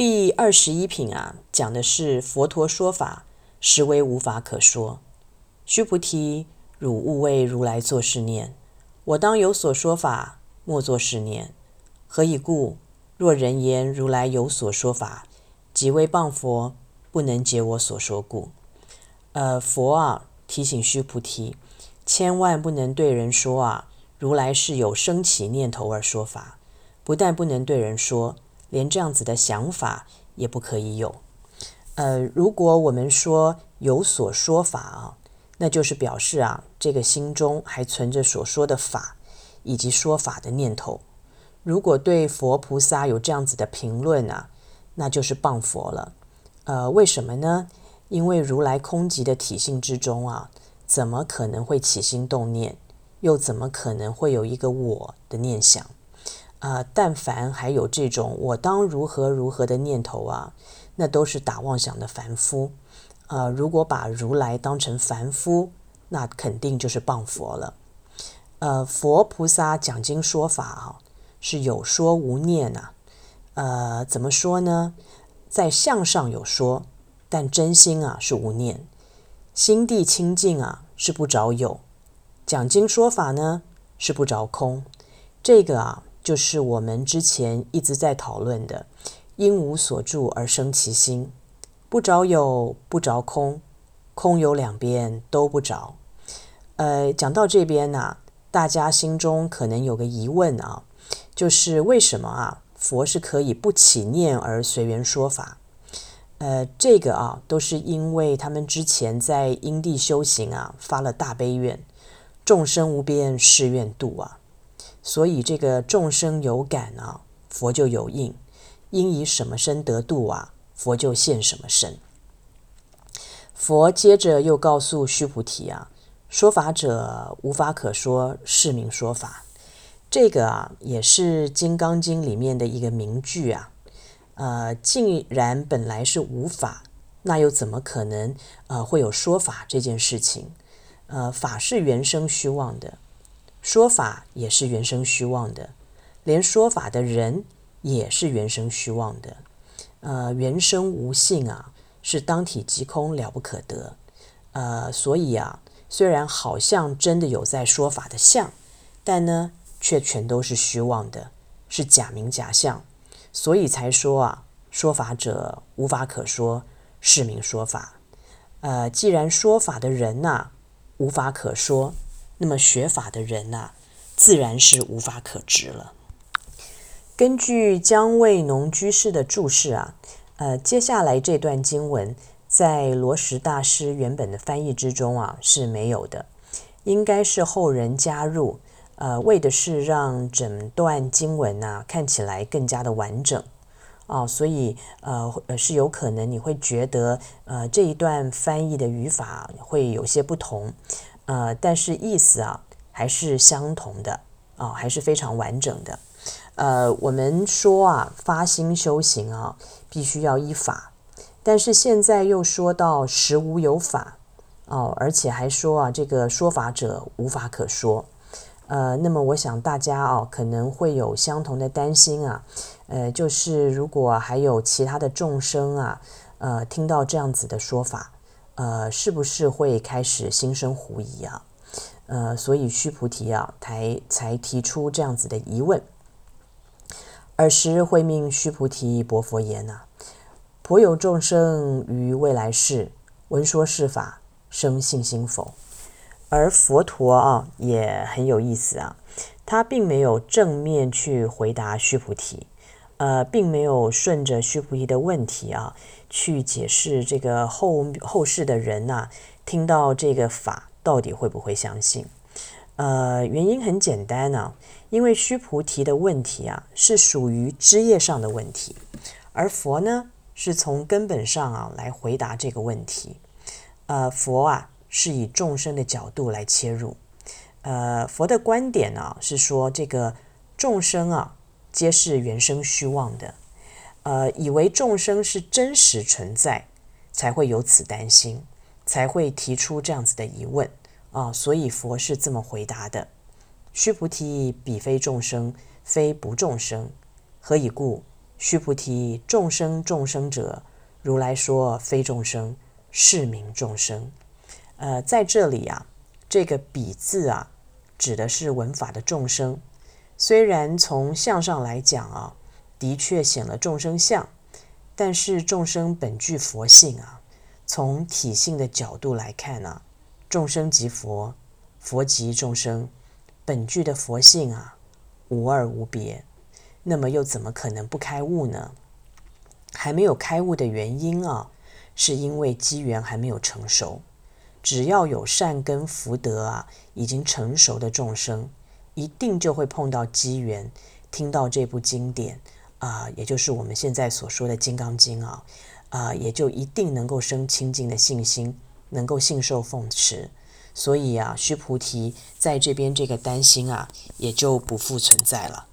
第二十一品啊，讲的是佛陀说法，实为无法可说。须菩提，汝勿为如来作是念：我当有所说法，莫作是念。何以故？若人言如来有所说法，即为谤佛，不能解我所说故。呃，佛啊，提醒须菩提，千万不能对人说啊，如来是有生起念头而说法。不但不能对人说，连这样子的想法也不可以有。呃，如果我们说有所说法啊，那就是表示啊，这个心中还存着所说的法以及说法的念头。如果对佛菩萨有这样子的评论啊，那就是谤佛了。呃，为什么呢？因为如来空寂的体性之中啊，怎么可能会起心动念？又怎么可能会有一个我的念想？呃，但凡还有这种我当如何如何的念头啊，那都是打妄想的凡夫。呃，如果把如来当成凡夫，那肯定就是谤佛了。呃，佛菩萨讲经说法啊。是有说无念呐，呃，怎么说呢？在相上有说，但真心啊是无念，心地清净啊是不着有，讲经说法呢是不着空。这个啊就是我们之前一直在讨论的，因无所住而生其心，不着有，不着空，空有两边都不着。呃，讲到这边呢，大家心中可能有个疑问啊。就是为什么啊？佛是可以不起念而随缘说法？呃，这个啊，都是因为他们之前在因地修行啊，发了大悲愿，众生无边誓愿度啊，所以这个众生有感啊，佛就有应，应以什么身得度啊，佛就现什么身。佛接着又告诉须菩提啊，说法者无法可说，是名说法。这个啊，也是《金刚经》里面的一个名句啊。呃，既然本来是无法，那又怎么可能呃会有说法这件事情？呃，法是原生虚妄的，说法也是原生虚妄的，连说法的人也是原生虚妄的。呃，原生无性啊，是当体即空，了不可得。呃，所以啊，虽然好像真的有在说法的相，但呢。却全都是虚妄的，是假名假相，所以才说啊，说法者无法可说，是名说法。呃，既然说法的人呐、无法可说，那么学法的人呐、自然是无法可知了。根据姜卫农居士的注释啊，呃，接下来这段经文在罗什大师原本的翻译之中啊是没有的，应该是后人加入。呃，为的是让整段经文呐、看起来更加的完整啊，所以呃是有可能你会觉得呃这一段翻译的语法会有些不同，呃，但是意思啊还是相同的啊，还是非常完整的。呃，我们说啊发心修行啊必须要依法，但是现在又说到实无有法哦、而且还说啊这个说法者无法可说。呃，那么我想大家哦，可能会有相同的担心啊，呃，就是如果还有其他的众生啊，呃，听到这样子的说法，呃，是不是会开始心生狐疑啊？呃，所以须菩提啊，才才提出这样子的疑问。尔时会命须菩提白佛言呐、啊：颇有众生于未来世闻说是法，生信心否？而佛陀啊也很有意思啊，他并没有正面去回答须菩提，呃，并没有顺着须菩提的问题啊去解释这个后后世的人呐、啊，听到这个法到底会不会相信？呃，原因很简单啊，因为须菩提的问题啊是属于枝叶上的问题，而佛呢是从根本上啊来回答这个问题，呃，佛啊。是以众生的角度来切入，呃，佛的观点呢、是说，这个众生啊，皆是缘生虚妄的，呃，以为众生是真实存在，才会有此担心，才会提出这样子的疑问啊，所以佛是这么回答的：须菩提，彼非众生，非不众生，何以故？须菩提，众生众生者，如来说非众生，是名众生。呃，在这里啊，这个比字啊，指的是闻法的众生。虽然从相上来讲啊，的确显了众生相，但是众生本具佛性啊。从体性的角度来看啊，众生即佛，佛即众生，本具的佛性啊，无二无别。那么又怎么可能不开悟呢？还没有开悟的原因啊，是因为机缘还没有成熟。只要有善根福德啊，已经成熟的众生，一定就会碰到机缘，听到这部经典啊，也就是我们现在所说的《金刚经》啊，啊，也就一定能够生清净的信心，能够信受奉持。所以啊，须菩提在这边这个担心啊，也就不复存在了。